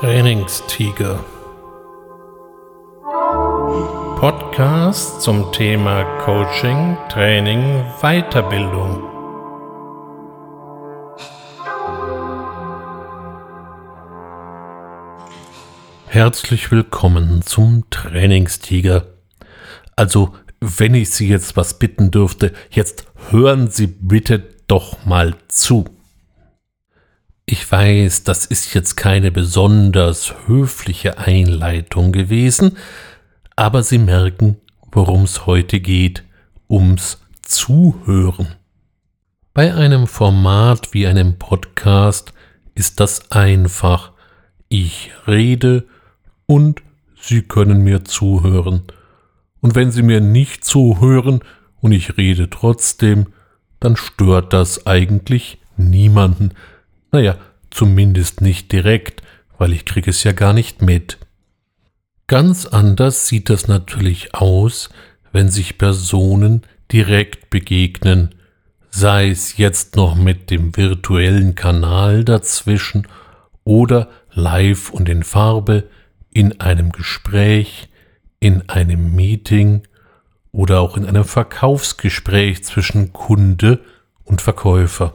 Trainingstiger. Podcast zum Thema Coaching, Training, Weiterbildung. Herzlich willkommen zum Trainingstiger. Also, wenn ich Sie jetzt was bitten dürfte, jetzt hören Sie bitte doch mal zu. Ich weiß, das ist jetzt keine besonders höfliche Einleitung gewesen, aber Sie merken, worum es heute geht, ums Zuhören. Bei einem Format wie einem Podcast ist das einfach. Ich rede und Sie können mir zuhören. Und wenn Sie mir nicht zuhören und ich rede trotzdem, dann stört das eigentlich niemanden, naja, zumindest nicht direkt, weil ich kriege es ja gar nicht mit. Ganz anders sieht das natürlich aus, wenn sich Personen direkt begegnen, sei es jetzt noch mit dem virtuellen Kanal dazwischen oder live und in Farbe, in einem Gespräch, in einem Meeting oder auch in einem Verkaufsgespräch zwischen Kunde und Verkäufer.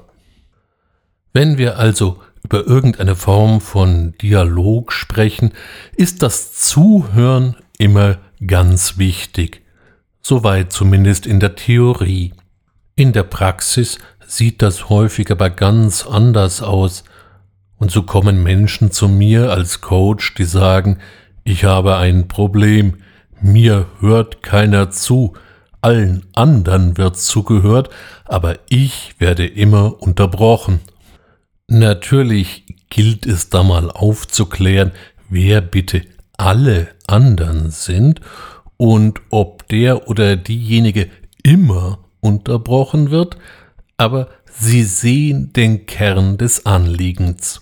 Wenn wir also über irgendeine Form von Dialog sprechen, ist das Zuhören immer ganz wichtig. Soweit zumindest in der Theorie. In der Praxis sieht das häufig aber ganz anders aus. Und so kommen Menschen zu mir als Coach, die sagen, ich habe ein Problem, mir hört keiner zu, allen anderen wird zugehört, aber ich werde immer unterbrochen. Natürlich gilt es da mal aufzuklären, wer bitte alle anderen sind und ob der oder diejenige immer unterbrochen wird, aber Sie sehen den Kern des Anliegens.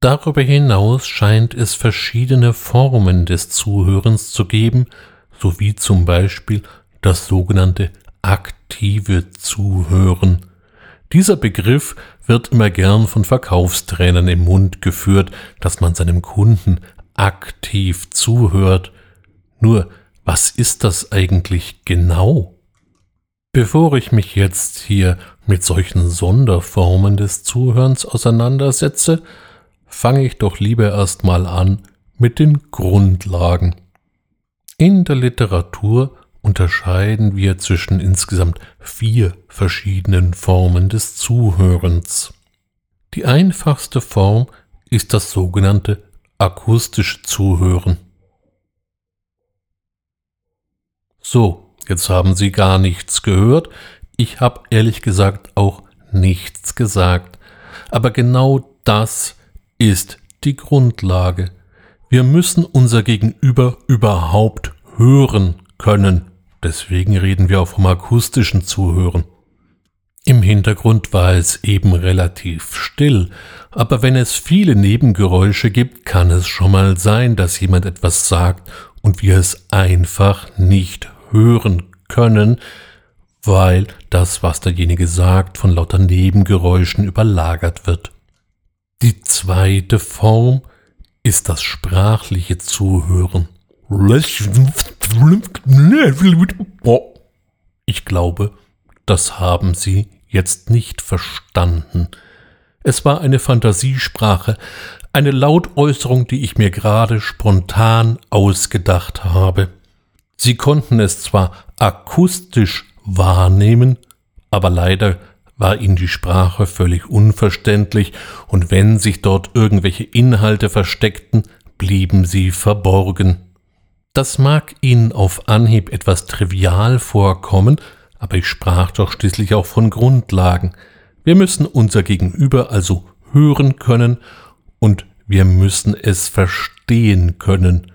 Darüber hinaus scheint es verschiedene Formen des Zuhörens zu geben, sowie zum Beispiel das sogenannte aktive Zuhören. Dieser Begriff wird immer gern von Verkaufstrainern im Mund geführt, dass man seinem Kunden aktiv zuhört. Nur, was ist das eigentlich genau? Bevor ich mich jetzt hier mit solchen Sonderformen des Zuhörens auseinandersetze, fange ich doch lieber erstmal an mit den Grundlagen. In der Literatur unterscheiden wir zwischen insgesamt vier verschiedenen Formen des Zuhörens. Die einfachste Form ist das sogenannte akustische Zuhören. So, jetzt haben Sie gar nichts gehört. Ich habe ehrlich gesagt auch nichts gesagt. Aber genau das ist die Grundlage. Wir müssen unser Gegenüber überhaupt hören können. Deswegen reden wir auch vom akustischen Zuhören. Im Hintergrund war es eben relativ still, aber wenn es viele Nebengeräusche gibt, kann es schon mal sein, dass jemand etwas sagt und wir es einfach nicht hören können, weil das, was derjenige sagt, von lauter Nebengeräuschen überlagert wird. Die zweite Form ist das sprachliche Zuhören. Ich glaube, das haben Sie jetzt nicht verstanden. Es war eine Fantasiesprache, eine Lautäußerung, die ich mir gerade spontan ausgedacht habe. Sie konnten es zwar akustisch wahrnehmen, aber leider war ihnen die Sprache völlig unverständlich, und wenn sich dort irgendwelche Inhalte versteckten, blieben sie verborgen. Das mag Ihnen auf Anhieb etwas trivial vorkommen, aber ich sprach doch schließlich auch von Grundlagen. Wir müssen unser Gegenüber also hören können und wir müssen es verstehen können.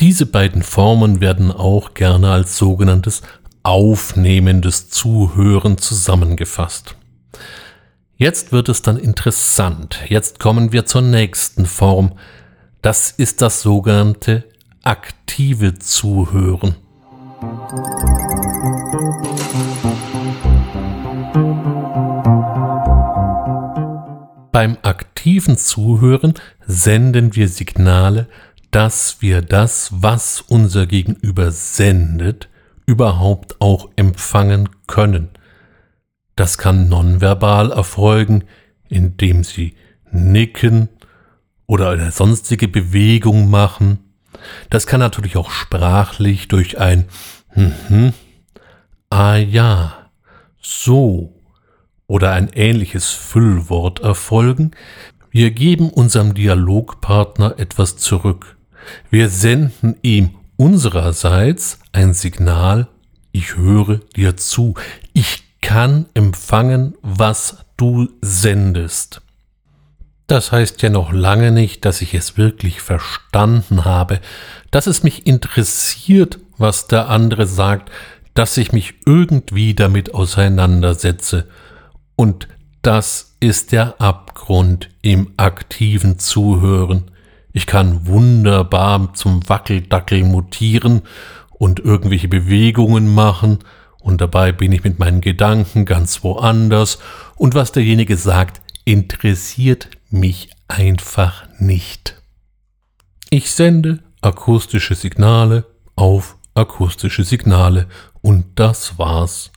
Diese beiden Formen werden auch gerne als sogenanntes aufnehmendes Zuhören zusammengefasst. Jetzt wird es dann interessant. Jetzt kommen wir zur nächsten Form. Das ist das sogenannte aktive Zuhören. Beim aktiven Zuhören senden wir Signale, dass wir das, was unser Gegenüber sendet, überhaupt auch empfangen können. Das kann nonverbal erfolgen, indem sie nicken oder eine sonstige Bewegung machen. Das kann natürlich auch sprachlich durch ein mhm, ah ja, so oder ein ähnliches Füllwort erfolgen. Wir geben unserem Dialogpartner etwas zurück. Wir senden ihm unsererseits ein Signal, ich höre dir zu, ich kann empfangen, was du sendest. Das heißt ja noch lange nicht, dass ich es wirklich verstanden habe, dass es mich interessiert, was der andere sagt, dass ich mich irgendwie damit auseinandersetze. Und das ist der Abgrund im aktiven Zuhören. Ich kann wunderbar zum Wackeldackel mutieren und irgendwelche Bewegungen machen, und dabei bin ich mit meinen Gedanken ganz woanders, und was derjenige sagt, interessiert mich einfach nicht. Ich sende akustische Signale auf akustische Signale und das war's.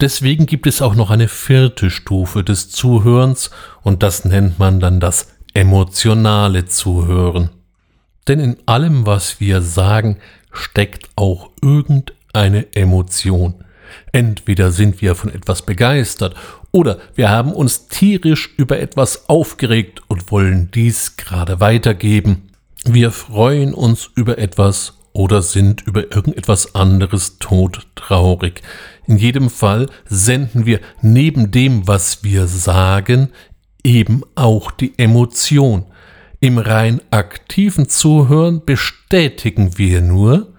Deswegen gibt es auch noch eine vierte Stufe des Zuhörens und das nennt man dann das emotionale Zuhören. Denn in allem, was wir sagen, steckt auch irgendeine Emotion. Entweder sind wir von etwas begeistert oder wir haben uns tierisch über etwas aufgeregt und wollen dies gerade weitergeben. Wir freuen uns über etwas oder sind über irgendetwas anderes todtraurig. In jedem Fall senden wir neben dem, was wir sagen, eben auch die Emotion. Im rein aktiven Zuhören bestätigen wir nur,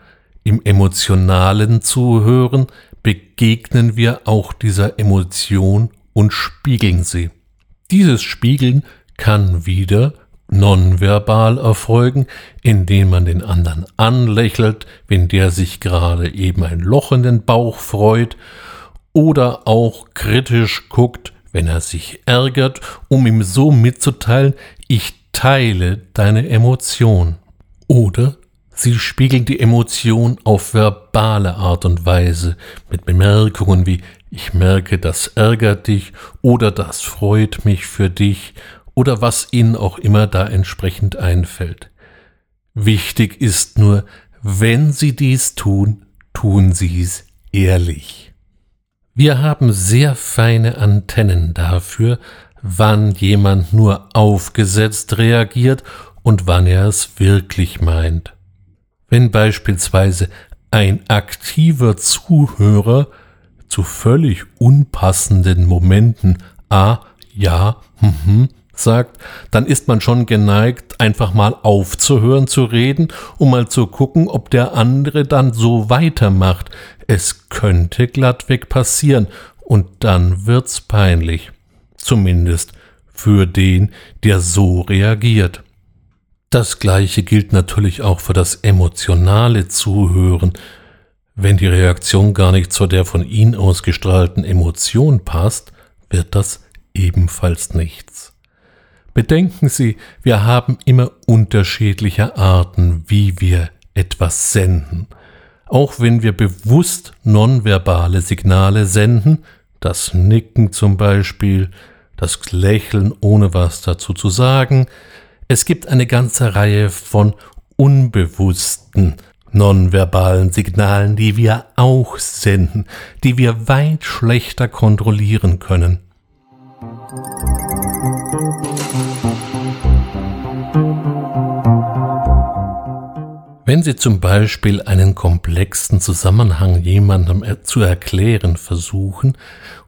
im emotionalen Zuhören begegnen wir auch dieser Emotion und spiegeln sie. Dieses Spiegeln kann wieder nonverbal erfolgen, indem man den anderen anlächelt, wenn der sich gerade eben ein Loch in den Bauch freut, oder auch kritisch guckt, wenn er sich ärgert, um ihm so mitzuteilen, ich teile deine Emotion. Oder sie spiegeln die Emotion auf verbale Art und Weise mit Bemerkungen wie ich merke, das ärgert dich oder das freut mich für dich oder was ihnen auch immer da entsprechend einfällt. Wichtig ist nur, wenn sie dies tun, tun sie es ehrlich. Wir haben sehr feine Antennen dafür, wann jemand nur aufgesetzt reagiert und wann er es wirklich meint. Wenn beispielsweise ein aktiver Zuhörer zu völlig unpassenden Momenten A, ja, hm, sagt, dann ist man schon geneigt, einfach mal aufzuhören zu reden, um mal zu gucken, ob der andere dann so weitermacht. Es könnte glattweg passieren und dann wird's peinlich. Zumindest für den, der so reagiert. Das gleiche gilt natürlich auch für das emotionale Zuhören, wenn die Reaktion gar nicht zu der von Ihnen ausgestrahlten Emotion passt, wird das ebenfalls nichts. Bedenken Sie, wir haben immer unterschiedliche Arten, wie wir etwas senden. Auch wenn wir bewusst nonverbale Signale senden, das Nicken zum Beispiel, das Lächeln ohne was dazu zu sagen, es gibt eine ganze Reihe von unbewussten nonverbalen Signalen, die wir auch senden, die wir weit schlechter kontrollieren können. Wenn Sie zum Beispiel einen komplexen Zusammenhang jemandem zu erklären versuchen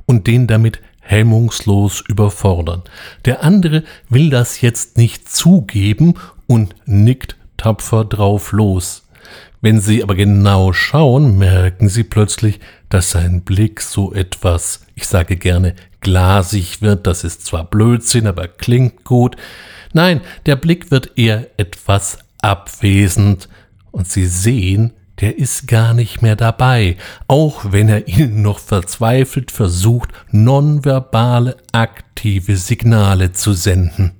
und den damit hemmungslos überfordern. Der andere will das jetzt nicht zugeben und nickt tapfer drauf los. Wenn Sie aber genau schauen, merken Sie plötzlich, dass sein Blick so etwas, ich sage gerne, glasig wird. Das ist zwar Blödsinn, aber klingt gut. Nein, der Blick wird eher etwas abwesend. Und Sie sehen, der ist gar nicht mehr dabei, auch wenn er Ihnen noch verzweifelt versucht, nonverbale aktive Signale zu senden.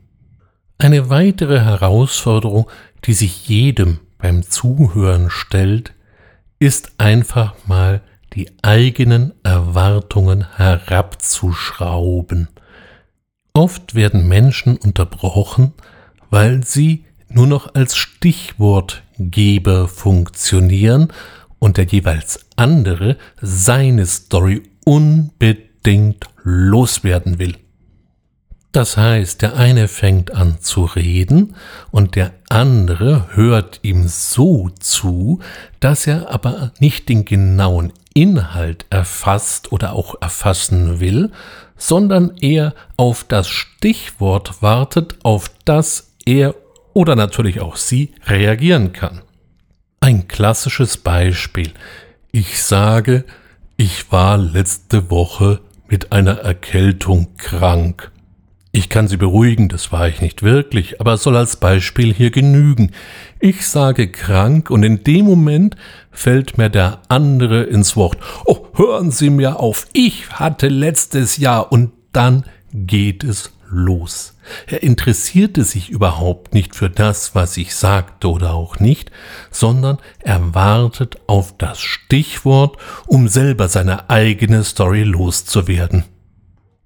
Eine weitere Herausforderung, die sich jedem beim Zuhören stellt, ist einfach mal die eigenen Erwartungen herabzuschrauben. Oft werden Menschen unterbrochen, weil sie nur noch als Stichwortgeber funktionieren und der jeweils andere seine Story unbedingt loswerden will. Das heißt, der eine fängt an zu reden und der andere hört ihm so zu, dass er aber nicht den genauen Inhalt erfasst oder auch erfassen will, sondern eher auf das Stichwort wartet, auf das er oder natürlich auch sie reagieren kann. Ein klassisches Beispiel. Ich sage, ich war letzte Woche mit einer Erkältung krank. Ich kann Sie beruhigen, das war ich nicht wirklich, aber soll als Beispiel hier genügen. Ich sage krank und in dem Moment fällt mir der andere ins Wort. Oh, hören Sie mir auf, ich hatte letztes Jahr und dann geht es los. Er interessierte sich überhaupt nicht für das, was ich sagte oder auch nicht, sondern er wartet auf das Stichwort, um selber seine eigene Story loszuwerden.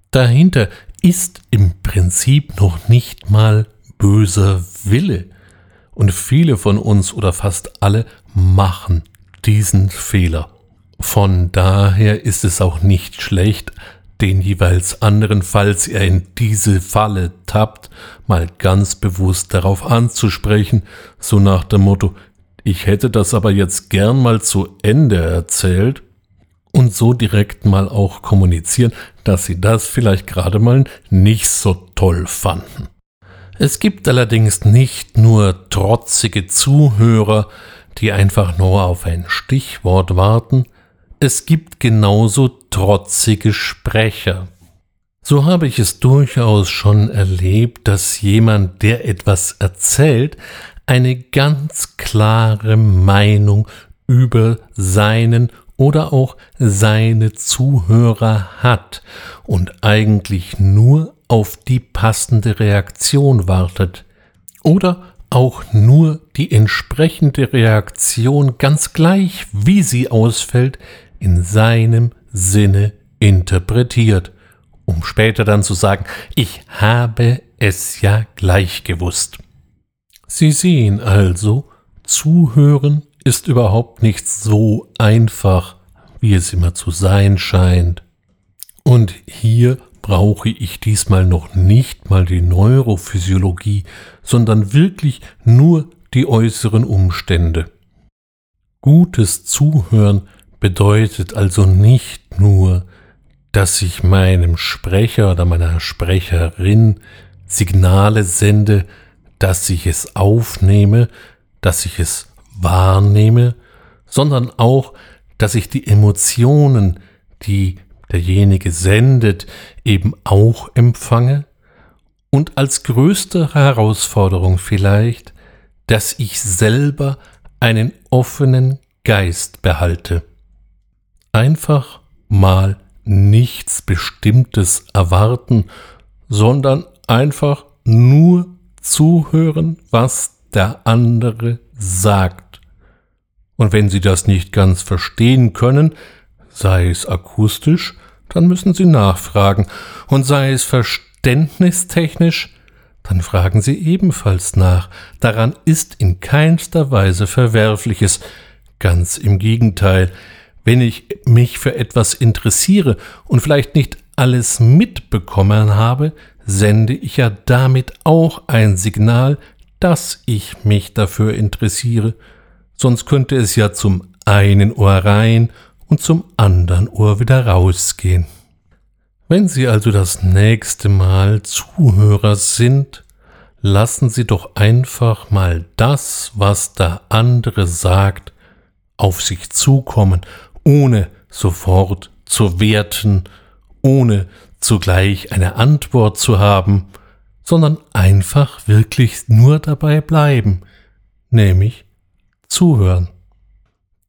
Dahinter ist im Prinzip noch nicht mal böser Wille. Und viele von uns oder fast alle machen diesen Fehler. Von daher ist es auch nicht schlecht, den jeweils anderen, falls er in diese Falle tappt, mal ganz bewusst darauf anzusprechen, so nach dem Motto, ich hätte das aber jetzt gern mal zu Ende erzählt und so direkt mal auch kommunizieren, dass sie das vielleicht gerade mal nicht so toll fanden. Es gibt allerdings nicht nur trotzige Zuhörer, die einfach nur auf ein Stichwort warten, es gibt genauso trotzige Sprecher. So habe ich es durchaus schon erlebt, dass jemand, der etwas erzählt, eine ganz klare Meinung über seinen oder auch seine Zuhörer hat und eigentlich nur auf die passende Reaktion wartet oder auch nur die entsprechende Reaktion ganz gleich, wie sie ausfällt, in seinem Sinne interpretiert, um später dann zu sagen, ich habe es ja gleich gewusst. Sie sehen also, zuhören ist überhaupt nicht so einfach, wie es immer zu sein scheint. Und hier brauche ich diesmal noch nicht mal die Neurophysiologie, sondern wirklich nur die äußeren Umstände. Gutes Zuhören bedeutet also nicht nur, dass ich meinem Sprecher oder meiner Sprecherin Signale sende, dass ich es aufnehme, dass ich es wahrnehme, sondern auch, dass ich die Emotionen, die derjenige sendet, eben auch empfange und als größte Herausforderung vielleicht, dass ich selber einen offenen Geist behalte einfach mal nichts Bestimmtes erwarten, sondern einfach nur zuhören, was der andere sagt. Und wenn Sie das nicht ganz verstehen können, sei es akustisch, dann müssen Sie nachfragen, und sei es verständnistechnisch, dann fragen Sie ebenfalls nach. Daran ist in keinster Weise Verwerfliches. Ganz im Gegenteil, wenn ich mich für etwas interessiere und vielleicht nicht alles mitbekommen habe, sende ich ja damit auch ein Signal, dass ich mich dafür interessiere, sonst könnte es ja zum einen Ohr rein und zum anderen Ohr wieder rausgehen. Wenn Sie also das nächste Mal Zuhörer sind, lassen Sie doch einfach mal das, was der andere sagt, auf sich zukommen ohne sofort zu werten, ohne zugleich eine Antwort zu haben, sondern einfach wirklich nur dabei bleiben, nämlich zuhören.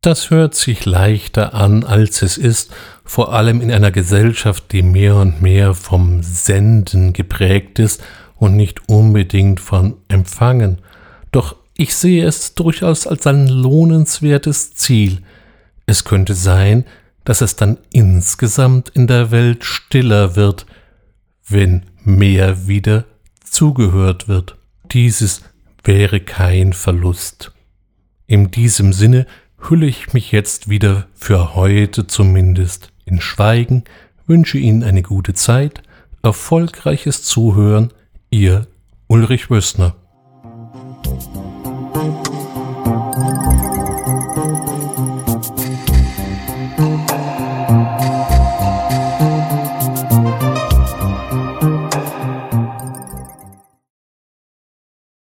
Das hört sich leichter an, als es ist, vor allem in einer Gesellschaft, die mehr und mehr vom Senden geprägt ist und nicht unbedingt von Empfangen. Doch ich sehe es durchaus als ein lohnenswertes Ziel. Es könnte sein, dass es dann insgesamt in der Welt stiller wird, wenn mehr wieder zugehört wird. Dieses wäre kein Verlust. In diesem Sinne hülle ich mich jetzt wieder für heute zumindest in Schweigen, wünsche Ihnen eine gute Zeit, erfolgreiches Zuhören, Ihr Ulrich Wössner.